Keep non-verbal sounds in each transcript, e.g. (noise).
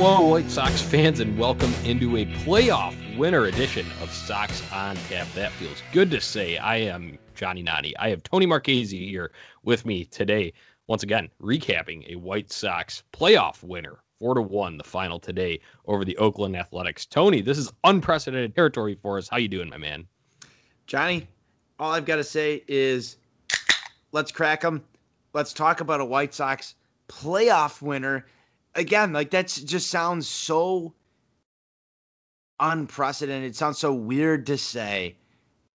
Hello, White Sox fans, and welcome into a playoff winter edition of Sox on Tap. That feels good to say. I am Johnny Nani. I have Tony Marchese here with me today, once again, recapping a White Sox playoff winner. Four to one, the final today over the Oakland Athletics. Tony, this is unprecedented territory for us. How you doing, my man? Johnny, all I've got to say is let's crack them. Let's talk about a White Sox playoff winner. Again, like that just sounds so unprecedented. It sounds so weird to say.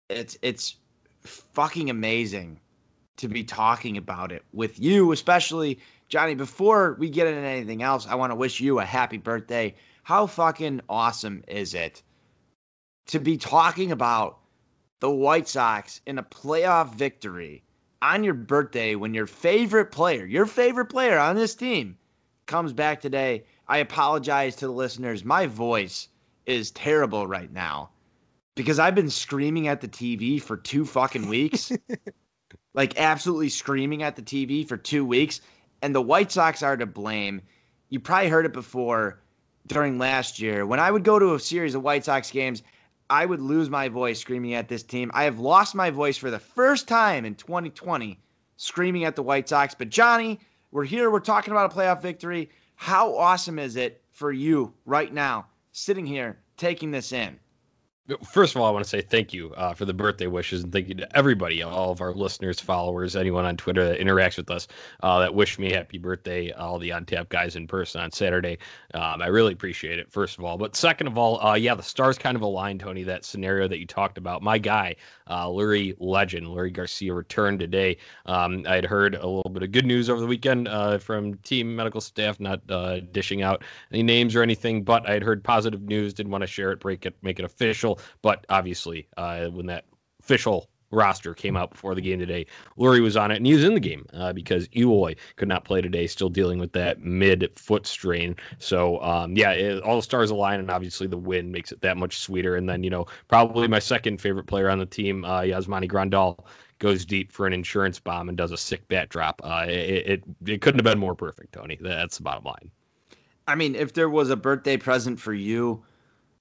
It's it's fucking amazing to be talking about it with you, especially Johnny. Before we get into anything else, I want to wish you a happy birthday. How fucking awesome is it to be talking about the White Sox in a playoff victory on your birthday when your favorite player, your favorite player on this team, comes back today? I apologize to the listeners. My voice is terrible right now because I've been screaming at the TV for two fucking weeks. (laughs) like absolutely screaming at the TV for two weeks. And the White Sox are to blame. You probably heard it before during last year. When I would go to a series of White Sox games, I would lose my voice screaming at this team. I have lost my voice for the first time in 2020 screaming at the White Sox. But Johnny, we're here. We're talking about a playoff victory. How awesome is it for you right now, sitting here, taking this in? First of all, I want to say thank you uh, for the birthday wishes and thank you to everybody, all of our listeners, followers, anyone on Twitter that interacts with us uh, that wished me happy birthday, all the on tap guys in person on Saturday. Um, I really appreciate it, first of all. But second of all, uh, yeah, the stars kind of aligned, Tony, that scenario that you talked about. My guy, uh, Leury Legend, Leury Garcia, returned today. Um, I had heard a little bit of good news over the weekend uh, from team medical staff, not uh, dishing out any names or anything, but I had heard positive news, didn't want to share it, break it, make it official. But obviously, uh, when that official roster came out before the game today, Leury was on it, and he was in the game uh, because Eloy could not play today, still dealing with that mid foot strain. So, um, yeah, it, all the stars align, and obviously the win makes it that much sweeter. And then, you know, probably my second favorite player on the team, uh, Yasmani Grandal, goes deep for an insurance bomb and does a sick bat drop. Uh, it, it, it couldn't have been more perfect, Tony. That's the bottom line. I mean, if there was a birthday present for you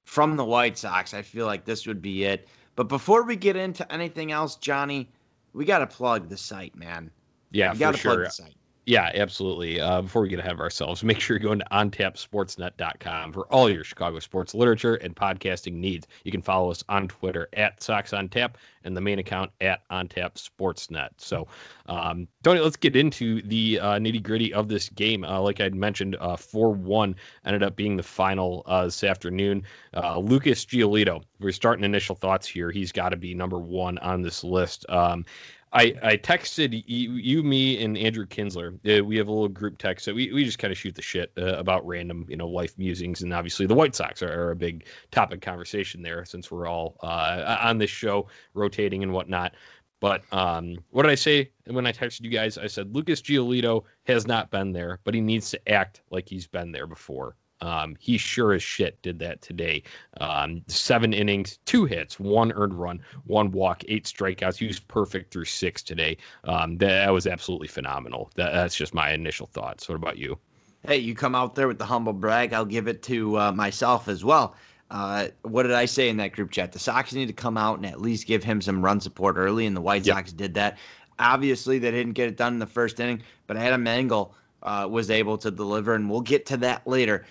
from the White Sox, I feel like this would be it. But before we get into anything else, Johnny, we got to plug the site, man. Yeah, you got to sure. plug the site. Yeah, absolutely. Uh, before we get ahead of ourselves, make sure you go into ontapsportsnet.com for all your Chicago sports literature and podcasting needs. You can follow us on Twitter at Sox on Tap and the main account at OnTap Sportsnet. So, um, Tony, let's get into the uh, nitty gritty of this game. Uh, like I'd mentioned, uh, 4 1 ended up being the final uh, this afternoon. Uh, Lucas Giolito, we're starting initial thoughts here. He's got to be number one on this list. Um, I, I texted you, you, me, and Andrew Kinsler. Uh, we have a little group text, so we, we just kind of shoot the shit uh, about random, you know, life musings, and obviously the White Sox are, are a big topic conversation there since we're all uh, on this show, rotating and whatnot. But um, what did I say when I texted you guys? I said Lucas Giolito has not been there, but he needs to act like he's been there before. Um, he sure as shit did that today. Um, seven innings, two hits, one earned run, one walk, eight strikeouts. He was perfect through six today. Um, that, that, was absolutely phenomenal. That, that's just my initial thoughts. What about you? Hey, you come out there with the humble brag. I'll give it to uh, myself as well. Uh, what did I say in that group chat? The Sox need to come out and at least give him some run support early, and the White yep. Sox did that. Obviously, they didn't get it done in the first inning, but Adam Engel uh, was able to deliver, and we'll get to that later.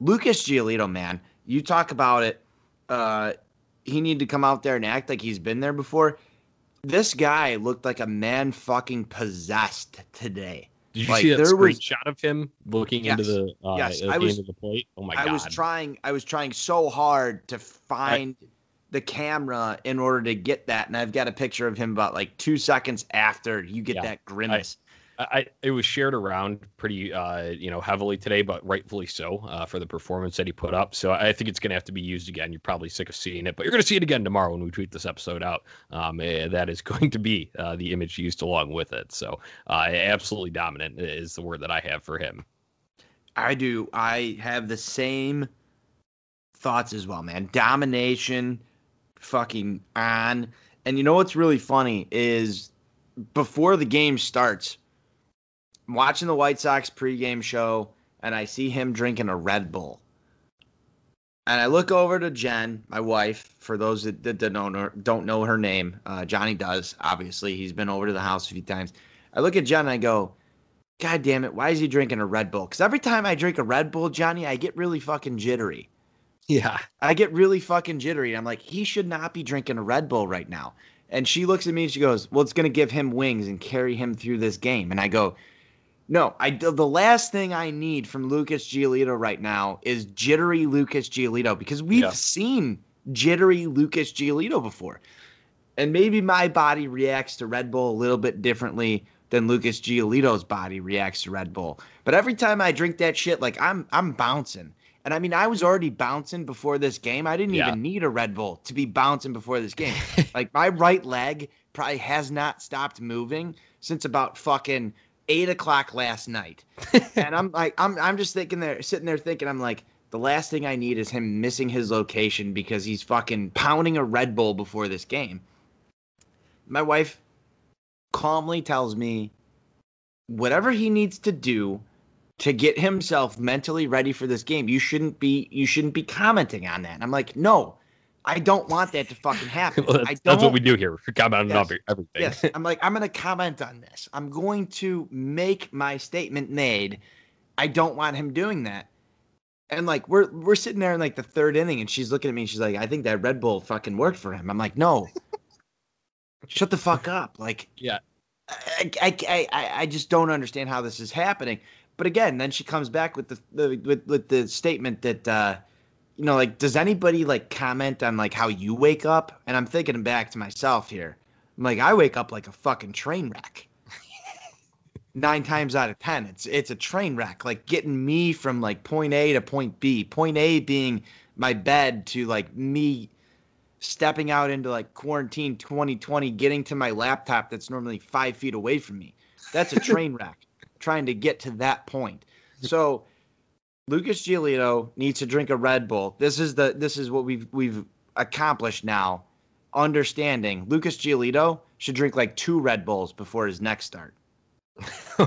Lucas Giolito, man, you talk about it. Uh, he needed to come out there and act like he's been there before. This guy looked like a man fucking possessed today. Did you like, see that screenshot of him looking yes. into the uh, yes. I was, the plate? Oh my I god! I was trying. I was trying so hard to find I, the camera in order to get that, and I've got a picture of him about like two seconds after you get yeah, that grimace. I, it was shared around pretty, uh, you know, heavily today, but rightfully so uh, for the performance that he put up. So I think it's going to have to be used again. You're probably sick of seeing it, but you're going to see it again tomorrow when we tweet this episode out. Um, eh, that is (laughs) going to be uh, the image used along with it. So uh, absolutely dominant is the word that I have for him. I do. I have the same thoughts as well, man. Domination, fucking on. And you know what's really funny is before the game starts watching the White Sox pregame show, and I see him drinking a Red Bull. And I look over to Jen, my wife. For those that, that don't know, don't know her name, uh, Johnny does. Obviously, he's been over to the house a few times. I look at Jen and I go, God damn it, why is he drinking a Red Bull? Because every time I drink a Red Bull, Johnny, I get really fucking jittery. Yeah. I get really fucking jittery. I'm like, he should not be drinking a Red Bull right now. And she looks at me and she goes, Well, it's going to give him wings and carry him through this game. And I go, No, I, the last thing I need from Lucas Giolito right now is jittery Lucas Giolito because we've Yeah. seen jittery Lucas Giolito before. And maybe my body reacts to Red Bull a little bit differently than Lucas Giolito's body reacts to Red Bull. But every time I drink that shit, like I'm I'm bouncing. And I mean, I was already bouncing before this game. I didn't Yeah. even need a Red Bull to be bouncing before this game. (laughs) like my right leg probably has not stopped moving since about fucking eight o'clock last night. (laughs) and I'm like, I'm I'm just thinking there, sitting there thinking, I'm like, the last thing I need is him missing his location because he's fucking pounding a Red Bull before this game. My wife calmly tells me whatever he needs to do to get himself mentally ready for this game. You shouldn't be you shouldn't be commenting on that. And I'm like, no, I don't want that to fucking happen. (laughs) Well, I that's, don't. that's what we do here. We comment on Yes. every- everything. Yes, I'm like, I'm gonna comment on this. I'm going to make my statement made. I don't want him doing that. And like we're we're sitting there in like the third inning, and she's looking at me. and She's like, I think that Red Bull fucking worked for him. I'm like, no, (laughs) shut the fuck up. Like, Yeah. I, I, I, I- I just don't understand how this is happening. But again, then she comes back with the, the with, with the statement that uh, you know, like, does anybody like comment on like how you wake up? And I'm thinking back to myself here. I'm like, I wake up like a fucking train wreck. (laughs) Nine times out of ten, it's it's a train wreck. Like getting me from like point A to point B. Point A being my bed to like me stepping out into like quarantine 2020, getting to my laptop that's normally five feet away from me. That's a train (laughs) wreck. Trying to get to that point. So Lucas Giolito needs to drink a Red Bull. This is the this is what we've we've accomplished now. Understanding Lucas Giolito should drink like two Red Bulls before his next start. (laughs)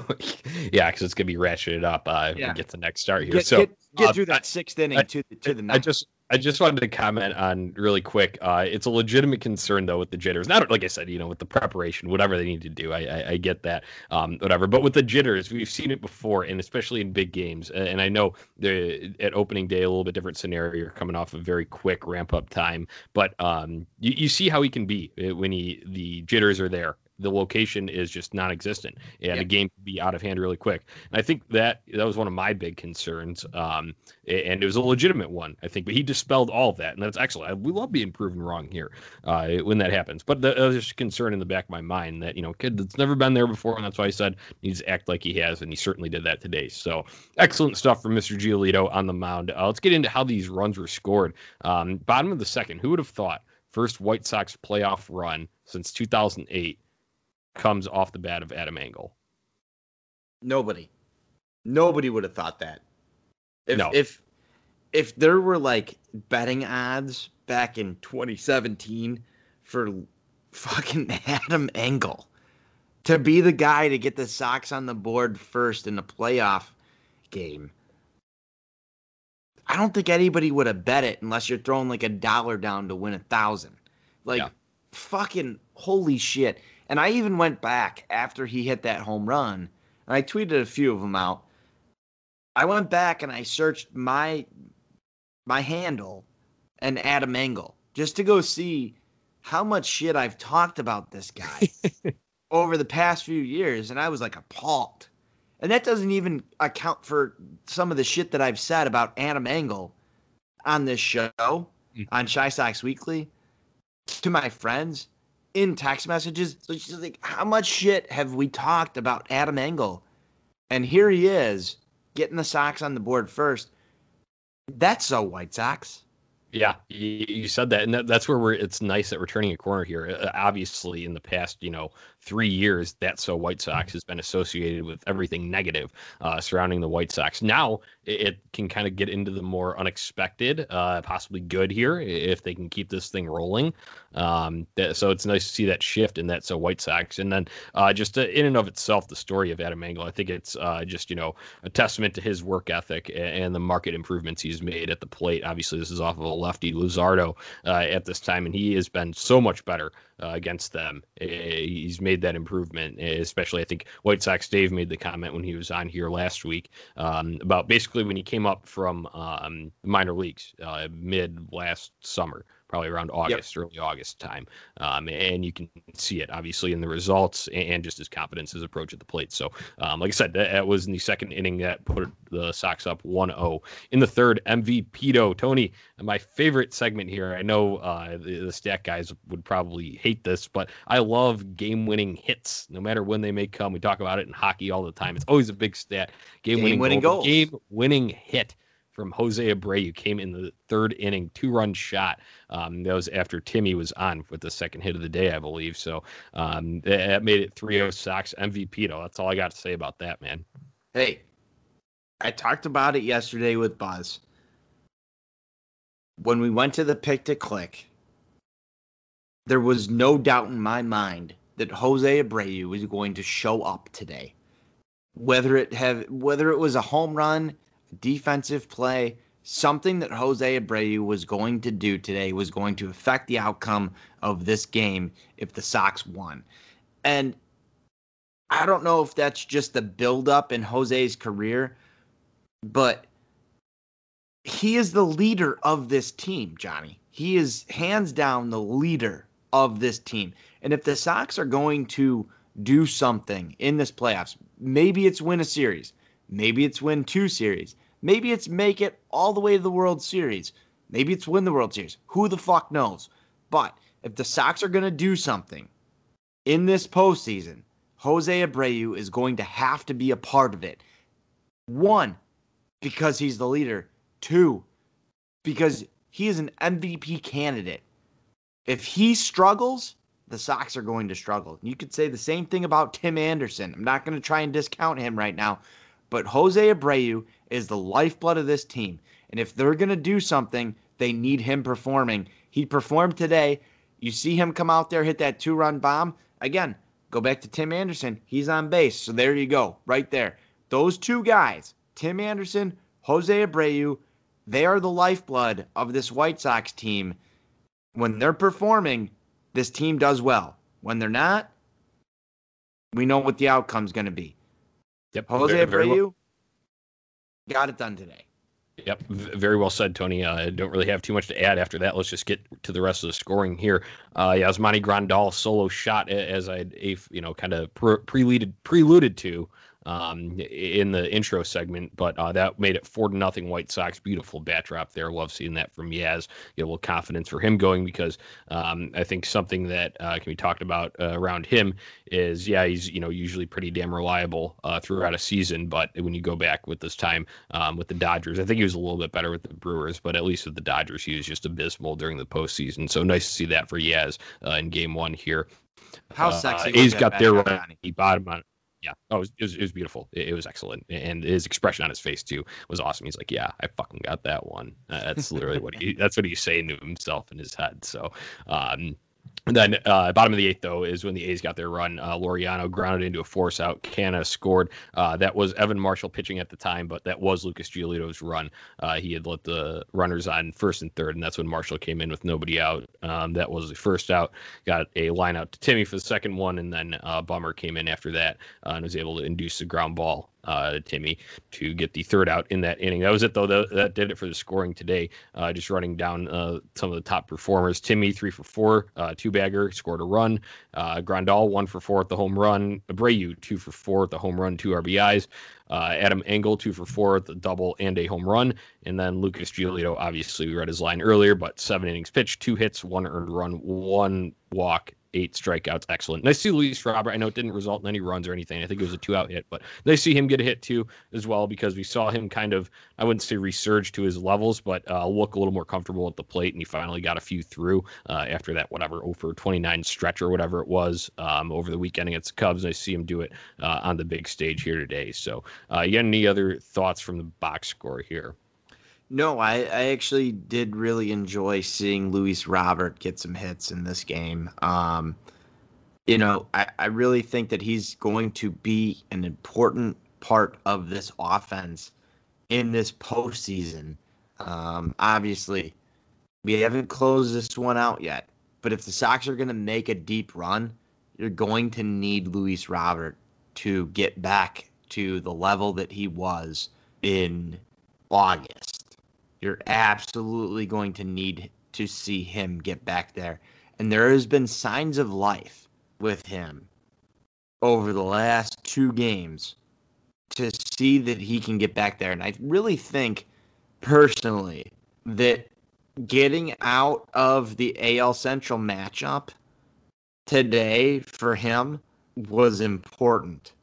yeah, because it's gonna be ratcheted up uh, if Yeah. we get the next start here. Get, so get, get uh, through I- that sixth inning I- to the to the I just I just wanted to comment on really quick. Uh, it's a legitimate concern though with the jitters. Not like I said, you know, with the preparation, whatever they need to do. I I, I get that, um, whatever. But with the jitters, we've seen it before, and especially in big games. And I know the at opening day, a little bit different scenario. You're coming off a very quick ramp up time, but um, you, you see how he can be uh, when he the jitters are there. The location is just non-existent, and Yeah. the game can be out of hand really quick. And I think that that was one of my big concerns. Um, and it was a legitimate one, I think. But he dispelled all of that, and that's excellent. I- We love being proven wrong here uh, when that happens. But that was just a concern in the back of my mind that you know, kid that's never been there before, and that's why I said he needs to act like he has, and he certainly did that today. So excellent stuff from Mr. Giolito on the mound. Uh, let's get into how these runs were scored. Um, bottom of the second, who would have thought first White Sox playoff run since 2008 comes off the bat of Adam Engel? Nobody. Nobody would have thought that. If No. if if there were like betting odds back in 2017 for fucking (laughs) Adam Engel to be the guy to get the Sox on the board first in the playoff game. I don't think anybody would have bet it unless you're throwing like a dollar down to win a thousand. Like Yeah. Fucking holy shit. And I even went back after he hit that home run and I tweeted a few of them out. I went back and I searched my my handle and Adam Engel just to go see how much shit I've talked about this guy (laughs) over the past few years, and I was like appalled. And that doesn't even account for some of the shit that I've said about Adam Engel on this show, Mm. on Chi Sox Weekly, to my friends in text messages. So just like, how much shit have we talked about Adam Engel? And here he is getting the Sox on the board first. That's so White Sox. Yeah, you, said that, and that, that's where we're. It's nice that we're turning a corner here. Uh, obviously, in the past, you know, three years, that so White Sox has been associated with everything negative uh, surrounding the White Sox. Now it, it can kind of get into the more unexpected, uh, possibly good here if they can keep this thing rolling. Um, that, so it's nice to see that shift in that so White Sox, and then uh, just uh, in and of itself, the story of Adam Engel, I think it's uh, just you know a testament to his work ethic and the market improvements he's made at the plate. Obviously, this is off of a lefty Luzardo uh, at this time, and he has been so much better uh, against them. He's made that improvement, especially I think White Sox Dave made the comment when he was on here last week um, about basically when he came up from um, minor leagues uh, mid last summer probably around August, yep. early August time. Um, and you can see it obviously in the results and just his confidence, his approach at the plate. So, um, like I said, that, that, was in the second inning that put the Sox up 1 0. In the third, MVP Do. Tony, my favorite segment here. I know uh, the, the stat guys would probably hate this, but I love game winning hits no matter when they may come. We talk about it in hockey all the time. It's always a big stat. Game winning goal. Game winning hit from Jose Abreu came in the third inning, two run shot. Um, that was after Timmy was on with the second hit of the day, I believe. So um, that made it 3 0 Sox MVP, though. That's all I got to say about that, man. Hey, I talked about it yesterday with Buzz. When we went to the pick to click, there was no doubt in my mind that Jose Abreu was going to show up today. Whether it have whether it was a home run, defensive play, something that Jose Abreu was going to do today was going to affect the outcome of this game if the Sox won. And I don't know if that's just the buildup in Jose's career, but he is the leader of this team, Johnny. He is hands down the leader of this team. And if the Sox are going to do something in this playoffs, maybe it's win a series, Maybe it's win two series. Maybe it's make it all the way to the World Series. Maybe it's win the World Series. Who the fuck knows? But if the Sox are going to do something in this postseason, Jose Abreu is going to have to be a part of it. One, because he's the leader. Two, because he is an MVP candidate. If he struggles, the Sox are going to struggle. You could say the same thing about Tim Anderson. I'm not going to try and discount him right now, but Jose Abreu is the lifeblood of this team. And if they're going to do something, they need him performing. He performed today. You see him come out there, hit that two run bomb. Again, go back to Tim Anderson. He's on base. So there you go, right there. Those two guys, Tim Anderson, Jose Abreu, they are the lifeblood of this White Sox team. When they're performing, this team does well. When they're not, we know what the outcome's going to be. Yep. Jose very, Abreu very well. got it done today. Yep, very well said, Tony. Uh, I don't really have too much to add after that. Let's just get to the rest of the scoring here. Uh, Yasmani Grandal solo shot, as I, you know, kind of preluded preluded to um, in the intro segment, but uh, that made it four to nothing White Sox. Beautiful bat drop there. Love seeing that from Yaz. Get a little confidence for him going because um, I think something that uh, can be talked about uh, around him is yeah he's you know usually pretty damn reliable uh, throughout a season, but when you go back with this time um, with the Dodgers, I think he was a little bit better with the Brewers, but at least with the Dodgers he was just abysmal during the postseason. So nice to see that for Yaz uh, in Game One here. How sexy! A's got their run. He bottom on yeah, oh, it was, it was, it was beautiful. It, it, was excellent, and his expression on his face too was awesome. He's like, "Yeah, I fucking got that one." Uh, that's literally what he. (laughs) That's what he's saying to himself in his head. So, um, and then uh, bottom of the eighth, though, is when the A's got their run. Uh, Laureano grounded into a force out. Canha scored. Uh, that was Evan Marshall pitching at the time, but that was Lucas Giolito's run. Uh, he had let the runners on first and third, and that's when Marshall came in with nobody out. Um, that was the first out. Got a line out to Timmy for the second one, and then uh, Bummer came in after that uh, and was able to induce a ground ball uh, Timmy to get the third out in that inning. That was it, though. That, that did it for the scoring today. Uh, just running down uh, some of the top performers. Timmy, three for four, uh, two bagger, scored a run. Uh, Grandal, one for four at the home run. Abreu, two for four at the home run, two RBIs. Uh, Adam Engel, two for four at the double and a home run. And then Lucas Giolito, obviously, we read his line earlier, but seven innings pitched, two hits, one earned run, one walk, eight strikeouts. Excellent. Nice to see Luis Robert. I know it didn't result in any runs or anything. I think it was a two out hit, but nice to see him get a hit too as well because we saw him kind of, I wouldn't say resurge to his levels, but uh, look a little more comfortable at the plate. And he finally got a few through uh, after that, whatever, over 29 stretch or whatever it was um, over the weekend against the Cubs. I see him do it uh, on the big stage here today. So, uh, you got any other thoughts from the box score here? No, I, I actually did really enjoy seeing Luis Robert get some hits in this game. Um, you know, I, I really think that he's going to be an important part of this offense in this postseason. Um, obviously, we haven't closed this one out yet, but if the Sox are going to make a deep run, you're going to need Luis Robert to get back to the level that he was in August you're absolutely going to need to see him get back there. And there has been signs of life with him over the last two games to see that he can get back there. And I really think personally that getting out of the AL Central matchup today for him was important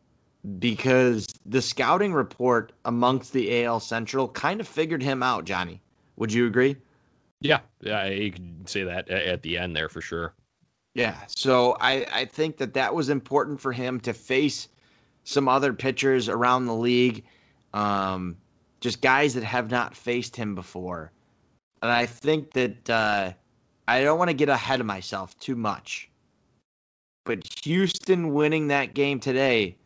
because the scouting report amongst the AL Central kind of figured him out, Johnny. Would you agree? Yeah, yeah, you could say that at the end there for sure. Yeah, so I, I think that that was important for him to face some other pitchers around the league, um, just guys that have not faced him before. And I think that uh, I don't want to get ahead of myself too much. But Houston winning that game today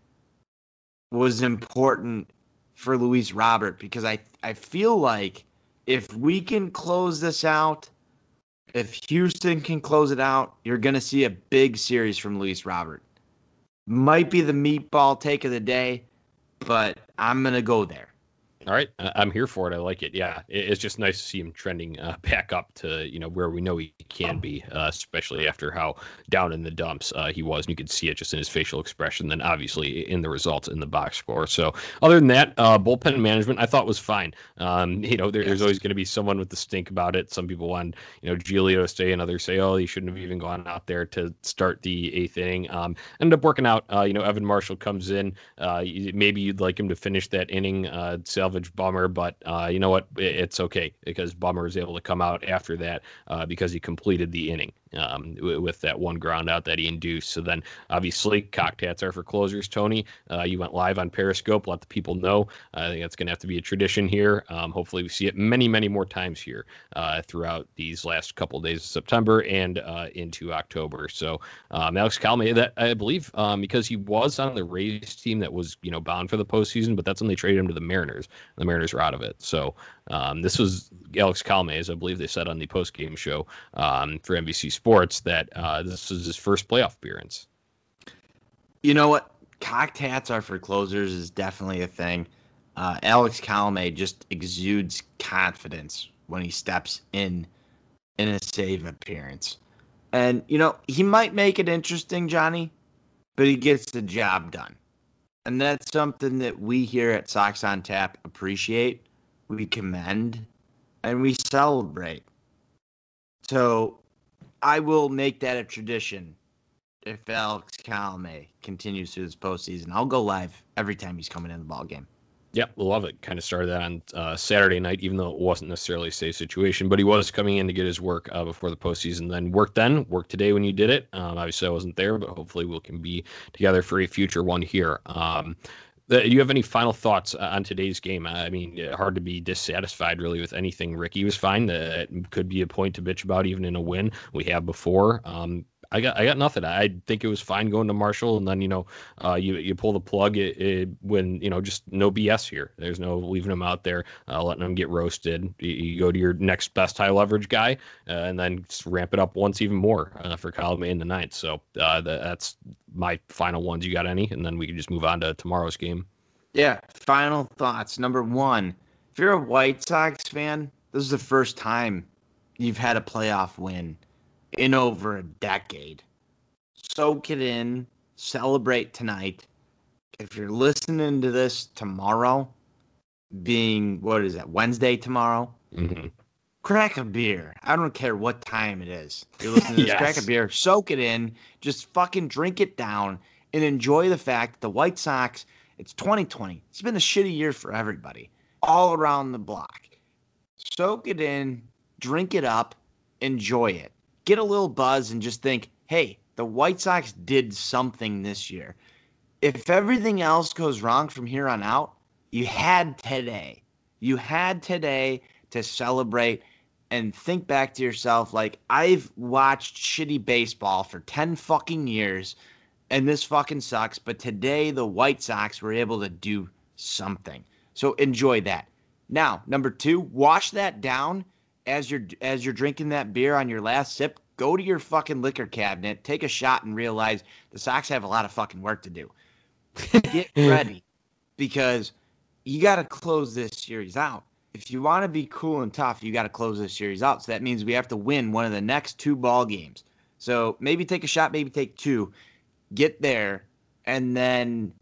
was important for Luis Robert because I I feel like if we can close this out, if Houston can close it out, you're going to see a big series from Luis Robert. Might be the meatball take of the day, but I'm going to go there. All right, I'm here for it. I like it. Yeah, it's just nice to see him trending uh, (laughs) back up to you know where we know he can be, uh, especially after how down in the dumps uh, he was. And you could see it just in his facial expression. Then obviously in the results in the box score. So other than that, uh, bullpen management I thought was fine. Um, (laughs) you know, there, there's always going to be someone with the stink about it. Some people want you know Giolito to stay, and others say, oh, he shouldn't have even gone out there to start the eighth inning. Um, ended up working out. Uh, you know, Evan Marshall comes in. Uh, maybe you'd like him to finish that inning. Salvage Bummer, but uh, you know what? It's okay because Bummer is able to come out after that uh, because he completed the inning um, with that one ground out that he induced. So then, obviously, cocktats are for closers. Tony, uh, you went live on Periscope. Let the people know. I think that's going to have to be a tradition here. Um, hopefully, we see it many, many more times here uh, throughout these last couple of days of September and uh, into October. So um, Alex Colome, that I believe, um, because he was on the Rays team that was you know bound for the postseason, but that's when they traded him to the Mariners. The Mariners are out of it. So um, this was Alex Colome, as I believe they said on the post game show um, for NBC Sports, that uh, this was his first playoff appearance. You know what? Cocked hats are for closers is definitely a thing. Uh, Alex Colome just exudes confidence when he steps in in a save appearance. And, you know, he might make it interesting, Johnny, but he gets the job done. And that's something that we here at Sox on Tap appreciate we commend, and we celebrate. So I will make that a tradition if Alex Colome continues through this postseason. I'll go live every time he's coming in the ball game. Yeah, love it. Kind of started that on uh, Saturday night, even though it wasn't necessarily a safe situation. But he was coming in to get his work uh, before the postseason. Then work then, work today when you did it. Um, obviously, I wasn't there, but hopefully we can be together for a future one here. Um, do you have any final thoughts uh, on today's game? I mean, uh, hard to be dissatisfied really with anything. Ricky was fine. That could be a point to bitch about even in a win. We have before. Um, I got I got nothing. I think it was fine going to Marshall, and then you know, uh, you you pull the plug it, it, when you know just no BS here. There's no leaving them out there, uh, letting them get roasted. You, you, go to your next best high leverage guy, uh, and then ramp it up once even more uh, for Colome in the ninth. So uh, that's my final ones. You got any? And then we can just move on to tomorrow's game. Yeah. Final thoughts. Number one, if you're a White Sox fan, this is the first time you've had a playoff win in over a decade. Soak it in, celebrate tonight. If you're listening to this tomorrow, being what is that, Wednesday tomorrow? Mm-hmm. crack a beer. I don't care what time it is. You're listening to this, Yes. crack a (laughs) beer, soak it in, just fucking drink it down and enjoy the fact that the White Sox, it's 2020. It's been a shitty year for everybody all around the block. Soak it in, drink it up, enjoy it. Get a little buzz and just think, hey, the White Sox did something this year. If everything else goes wrong from here on out, you had today. You had today to celebrate and think back to yourself like I've watched shitty baseball for 10 fucking years and this fucking sucks, but today the White Sox were able to do something. So enjoy that. Now, number 2, wash that down as you're as you're drinking that beer on your last sip. Go to your fucking liquor cabinet, take a shot and realize the Sox have a lot of fucking work to do. (laughs) Get ready because you got to close this series out. If you want to be cool and tough, you got to close this series out. So that means we have to win one of the next two ball games. So maybe take a shot, maybe take two, get there, and then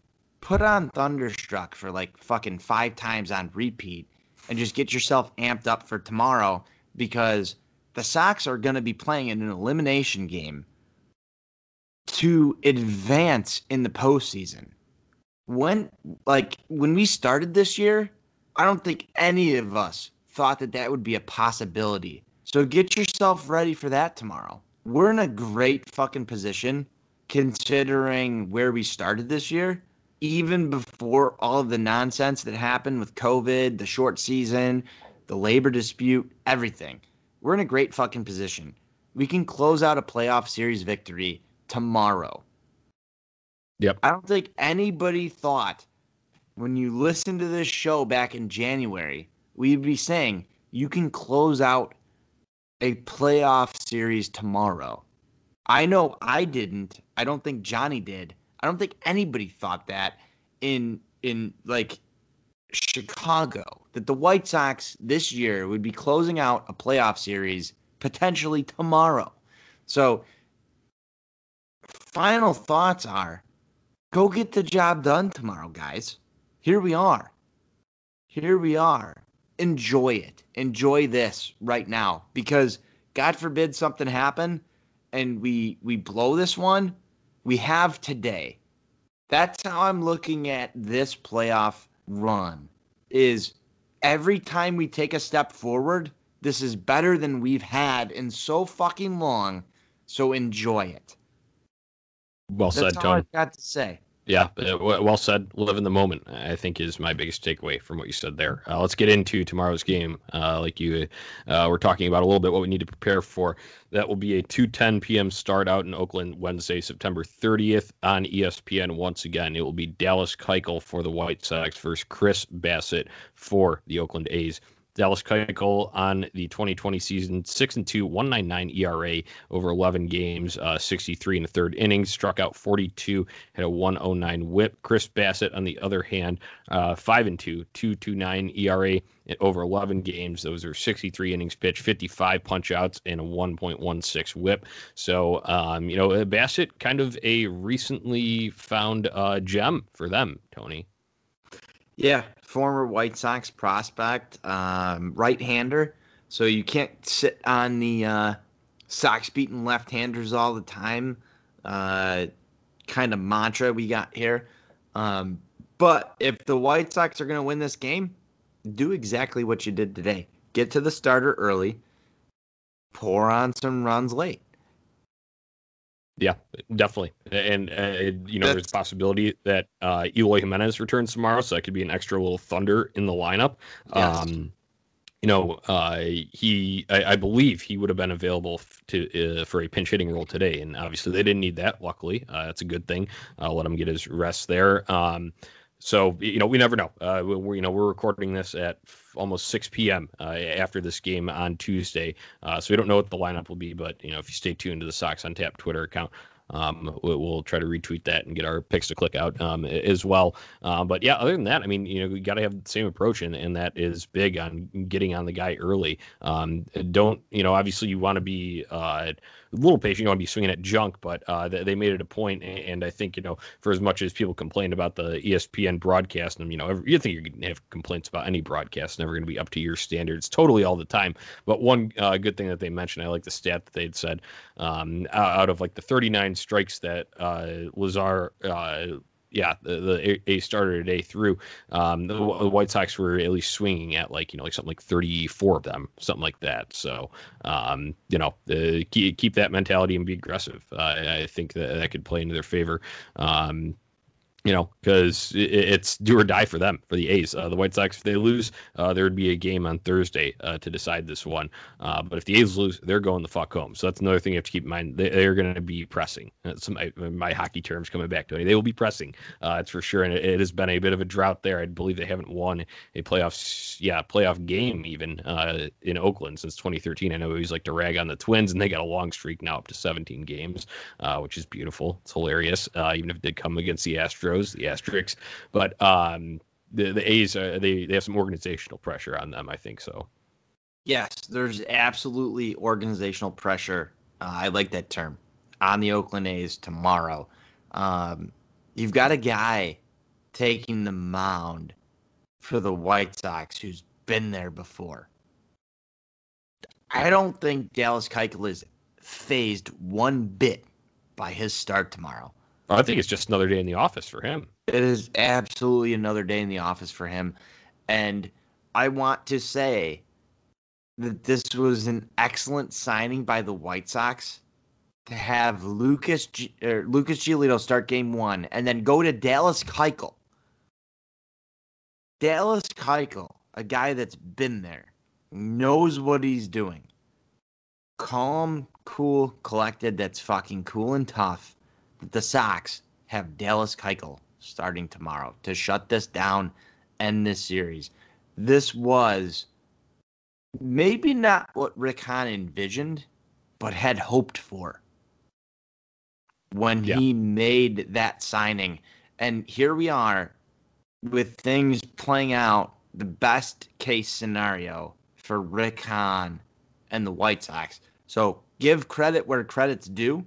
put on Thunderstruck for like fucking five times on repeat and just get yourself amped up for tomorrow because the Sox are going to be playing in an elimination game to advance in the postseason when like when we started this year, I don't think any of us thought that that would be a possibility. So get yourself ready for that tomorrow. We're in a great fucking position considering where we started this year, even before all of the nonsense that happened with COVID, the short season, the labor dispute, everything. We're in a great fucking position. We can close out a playoff series victory tomorrow. Yep. I don't think anybody thought when you listened to this show back in January, we'd be saying you can close out a playoff series tomorrow. I know I didn't. I don't think Johnny did. I don't think anybody thought that in in like Chicago that the White Sox this year would be closing out a playoff series potentially tomorrow. So final thoughts are go get the job done tomorrow, guys. Here we are. Here we are. Enjoy it. Enjoy this right now because God forbid something happen and we we blow this one, we have today. That's how I'm looking at this playoff run. Is every time we take a step forward, this is better than we've had in so fucking long. So enjoy it. Well That's said, all Tone. I've got to say. Yeah, uh, well said. Live in the moment. I think is my biggest takeaway from what you said there. Uh, let's get into tomorrow's game. Uh, like you uh, were talking about a little bit, what we need to prepare for. That will be a 2:10 p.m. start out in Oakland Wednesday, September 30th on ESPN. Once again, it will be Dallas Keuchel for the White Sox versus Chris Bassitt for the Oakland A's. Dallas Keuchel on the 2020 season, six and two, 199 ERA over 11 games, uh, 63 in the third innings, struck out 42, had a 109 WHIP. Chris Bassitt, on the other hand, uh, five and two, 229 ERA over 11 games. Those are 63 innings pitched, 55 punch outs, and a 1.16 WHIP. So, um, you know, Bassitt kind of a recently found uh, gem for them, Tony. Yeah, former White Sox prospect, um, right-hander. So you can't sit on the uh, Sox beating left-handers all the time. Uh, kind of mantra we got here. Um, but if the White Sox are going to win this game, do exactly what you did today. Get to the starter early. Pour on some runs late. Yeah, definitely. And, uh, you know, there's a possibility that uh, Eloy Jimenez returns tomorrow, so that could be an extra little thunder in the lineup. Yes. Um, you know, uh, he, I, I believe he would have been available f- to uh, for a pinch hitting role today, and obviously they didn't need that. Luckily, uh, that's a good thing. Uh, let him get his rest there. Um, so you know, we never know. Uh, we- we're you know we're recording this at f- almost 6 p.m. Uh, after this game on Tuesday, uh, so we don't know what the lineup will be. But you know, if you stay tuned to the Sox on Tap Twitter account, Um, we'll, try to retweet that and get our picks to click out um, as well. Uh, but yeah, other than that, I mean, you know, we got to have the same approach, and, and that is big on getting on the guy early. Um, don't, you know, obviously you want to be uh, little patient. You don't want to be swinging at junk, but uh, they, they, made it a point, and I think you know, for as much as people complain about the ESPN broadcast, and you know, every, you think you're going to have complaints about any broadcast, never going to be up to your standards totally all the time. But one uh, good thing that they mentioned, I like the stat that they'd said, um, out of like the 39 strikes that uh, Lazar uh, yeah, the, the A starter today through. Um, the, the, White Sox were at least swinging at like you know like something like 34 of them, something like that. So um, you know, uh, keep, keep that mentality and be aggressive. Uh, I think that that could play into their favor. Um, you know, because it's do or die for them, for the A's. Uh, the White Sox, if they lose, uh, there would be a game on Thursday uh, to decide this one. Uh, but if the A's lose, they're going the fuck home. So that's another thing you have to keep in mind. They, are going to be pressing. Some my, my, hockey terms coming back to me. They will be pressing. that's uh, for sure. And it, it, has been a bit of a drought there. I believe they haven't won a playoff, yeah, playoff game even uh, in Oakland since 2013. I know always like to rag on the Twins, and they got a long streak now up to 17 games, which is beautiful. It's hilarious. even if it did come against the Astros Astros, the Asterix, but um, the the A's uh, they they have some organizational pressure on them. I think so. Yes, there's absolutely organizational pressure. Uh, I like that term on the Oakland A's tomorrow. Um, you've got a guy taking the mound for the White Sox who's been there before. I don't think Dallas Keuchel is phased one bit by his start tomorrow. I think it's just another day in the office for him. It is absolutely another day in the office for him. And I want to say that this was an excellent signing by the White Sox to have Lucas G- er, Lucas Giolito start game one and then go to Dallas Keuchel. Dallas Keuchel, a guy that's been there, knows what he's doing. Calm, cool, collected, that's fucking cool and tough the Sox have Dallas Keuchel starting tomorrow to shut this down, end this series. This was maybe not what Rick Hahn envisioned, but had hoped for when yeah. he made that signing. And here we are with things playing out the best case scenario for Rick Hahn and the White Sox. So give credit where credit's due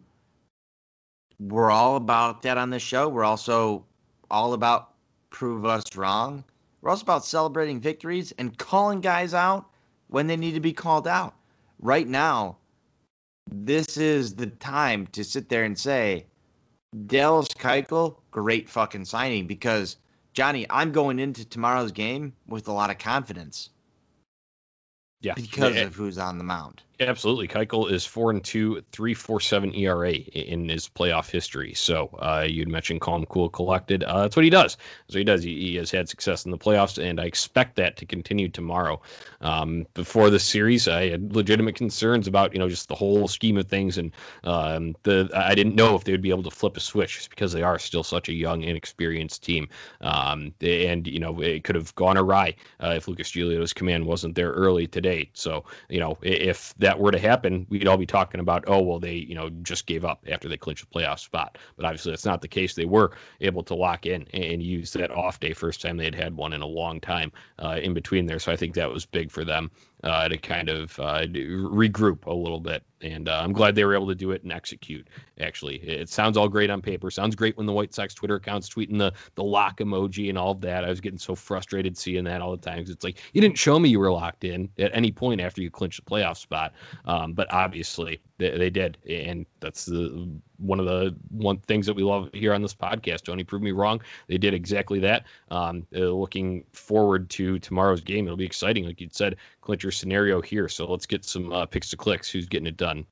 we're all about that on this show. We're also all about prove us wrong. We're also about celebrating victories and calling guys out when they need to be called out. Right now, this is the time to sit there and say, Dallas Keuchel, great fucking signing because Johnny, I'm going into tomorrow's game with a lot of confidence. Yeah. Because of who's on the mound. Absolutely. Keuchel is four and two, three four seven ERA in his playoff history. So uh, you'd mentioned calm, cool, collected. Uh, that's what he does. So he does. He, he, has had success in the playoffs, and I expect that to continue tomorrow. Um, before the series, I had legitimate concerns about you know just the whole scheme of things, and um, the I didn't know if they would be able to flip a switch just because they are still such a young, inexperienced team. Um, and you know it could have gone awry uh, if Lucas Giolito's command wasn't there early today. So you know if that that were to happen, we'd all be talking about, oh, well, they, you know, just gave up after they clinched the playoff spot. But obviously, that's not the case. They were able to lock in and use that off day, first time they had had one in a long time uh, in between there. So I think that was big for them uh, to kind of uh, regroup a little bit. And uh, I'm glad they were able to do it and execute. Actually, it sounds all great on paper. Sounds great when the White Sox Twitter accounts tweeting the the lock emoji and all of that. I was getting so frustrated seeing that all the time. It's like you didn't show me you were locked in at any point after you clinched the playoff spot. Um, but obviously they, they did, and that's the one of the one things that we love here on this podcast. Tony proved me wrong. They did exactly that. Um, uh, looking forward to tomorrow's game. It'll be exciting, like you said. Clincher scenario here. So let's get some uh, picks to clicks. Who's getting it done?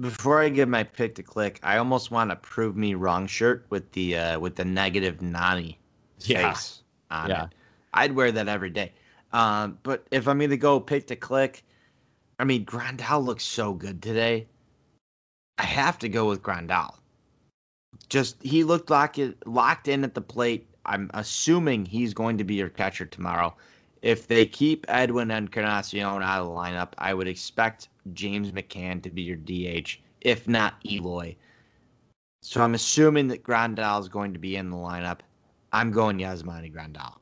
Before I give my pick to click, I almost want to prove me wrong shirt with the uh, with the negative Nani yeah. face on yeah. it. I'd wear that every day. Um, but if I'm going to go pick to click, I mean Grandal looks so good today. I have to go with Grandal. Just he looked locked locked in at the plate. I'm assuming he's going to be your catcher tomorrow. If they keep Edwin and Encarnacion out of the lineup, I would expect James McCann to be your DH, if not Eloy. So I'm assuming that Grandal is going to be in the lineup. I'm going Yasmani Grandal.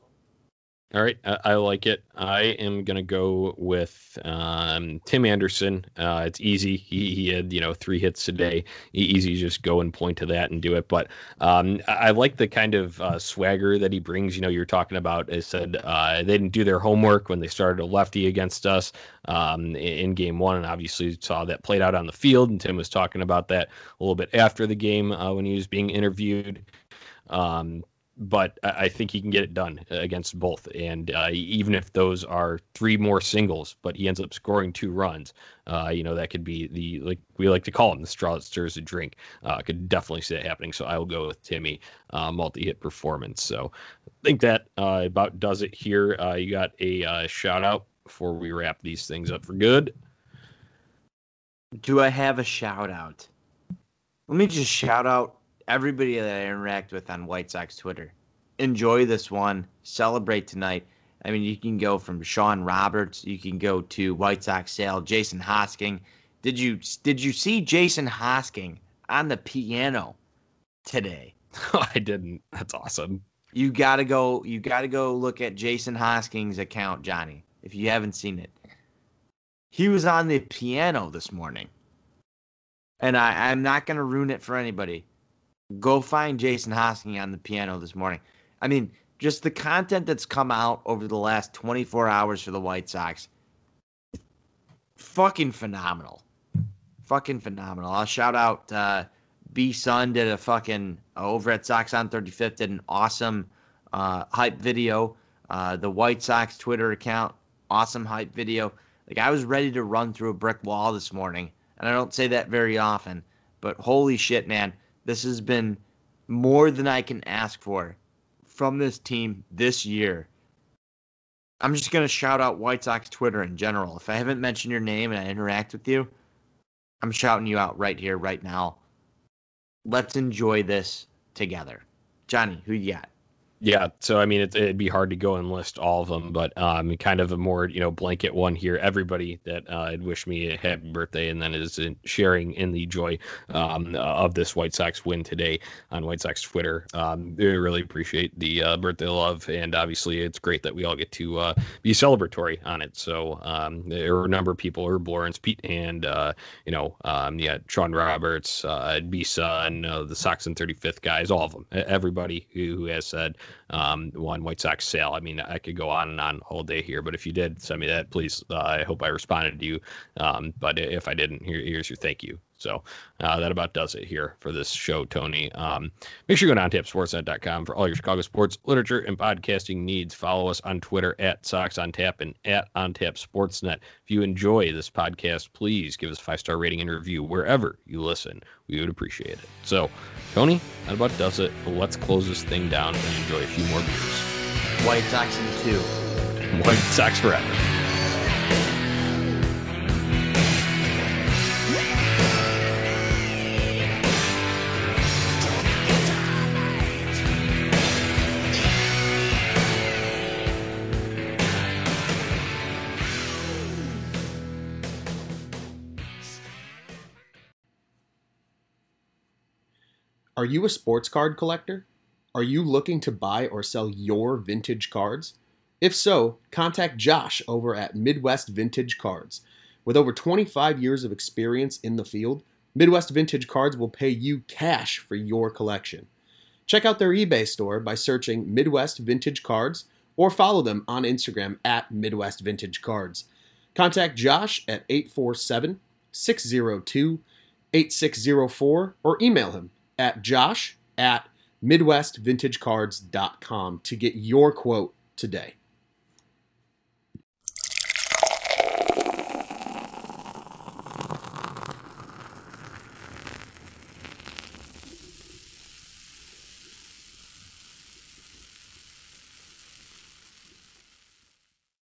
All right, I, I, like it. I am gonna go with um, Tim Anderson. Uh, it's easy. He, he had you know three hits today. Easy to just go and point to that and do it. But um, I, I, like the kind of uh, swagger that he brings. You know, you're talking about. I said uh, they didn't do their homework when they started a lefty against us um, in, in game one, and obviously saw that played out on the field. And Tim was talking about that a little bit after the game uh, when he was being interviewed. Um, but I think he can get it done against both. And uh, even if those are three more singles, but he ends up scoring two runs, uh, you know, that could be the, like we like to call him, the straw that stirs the drink. Uh, could definitely see that happening. So I will go with Timmy, uh, multi hit performance. So I think that uh, about does it here. Uh, you got a shout out before we wrap these things up for good. Do I have a shout out? Let me just shout out everybody that I interact with on White Sox Twitter. Enjoy this one. Celebrate tonight. I mean, you can go from Sean Roberts, you can go to White Sox Sale, Jason Hosking. Did you did you see Jason Hosking on the piano today? (laughs) I didn't. That's awesome. You gotta go. You gotta go look at Jason Hosking's account, Johnny. If you haven't seen it, he was on the piano this morning, and I, I'm not gonna ruin it for anybody. Go find Jason Hosking on the piano this morning. I mean, just the content that's come out over the last 24 hours for the White Sox, fucking phenomenal. Fucking phenomenal. I'll shout out uh, B Sun did a fucking uh, over at Sox on 35th did an awesome uh, hype video. Uh, the White Sox Twitter account, awesome hype video. Like I was ready to run through a brick wall this morning, and I don't say that very often, but holy shit, man! This has been more than I can ask for from this team this year. I'm just going to shout out White Sox Twitter in general. If I haven't mentioned your name and I interact with you, I'm shouting you out right here, right now. Let's enjoy this together. Johnny, who you got? Yeah, so I mean, it, would be hard to go and list all of them, but um, kind of a more you know blanket one here. Everybody that uh, had wished me a happy birthday and then is in, sharing in the joy um, of this White Sox win today on White Sox Twitter. Um, they really appreciate the uh, birthday love, and obviously it's great that we all get to uh, be celebratory on it. So um, there were a number of people: Herb Lawrence, Pete, and uh, you know, um, yeah, Sean Roberts, uh, Bisa, and uh, the Sox and 35th guys, all of them, everybody who, who has said um, one White Sox sale. I mean, I could go on and on all day here, but if you did send me that, please, uh, I hope I responded to you. Um, but if I didn't, here, here's your thank you. So uh, that about does it here for this show, Tony. Um, make sure you go to ontapsportsnet.com for all your Chicago sports literature and podcasting needs. Follow us on Twitter at Sox on Tap and at On Tap Sportsnet. If you enjoy this podcast, please give us a five star rating and review wherever you listen. We would appreciate it. So, Tony, that about does it. Let's close this thing down and enjoy a few more beers. White Sox in two. White Sox forever. Are you a sports card collector? Are you looking to buy or sell your vintage cards? If so, contact Josh over at Midwest Vintage Cards. With over 25 years of experience in the field, Midwest Vintage Cards will pay you cash for your collection. Check out their eBay store by searching Midwest Vintage Cards or follow them on Instagram at Midwest Vintage Cards. Contact Josh at 847 602 8604 or email him at josh at midwestvintagecards.com to get your quote today.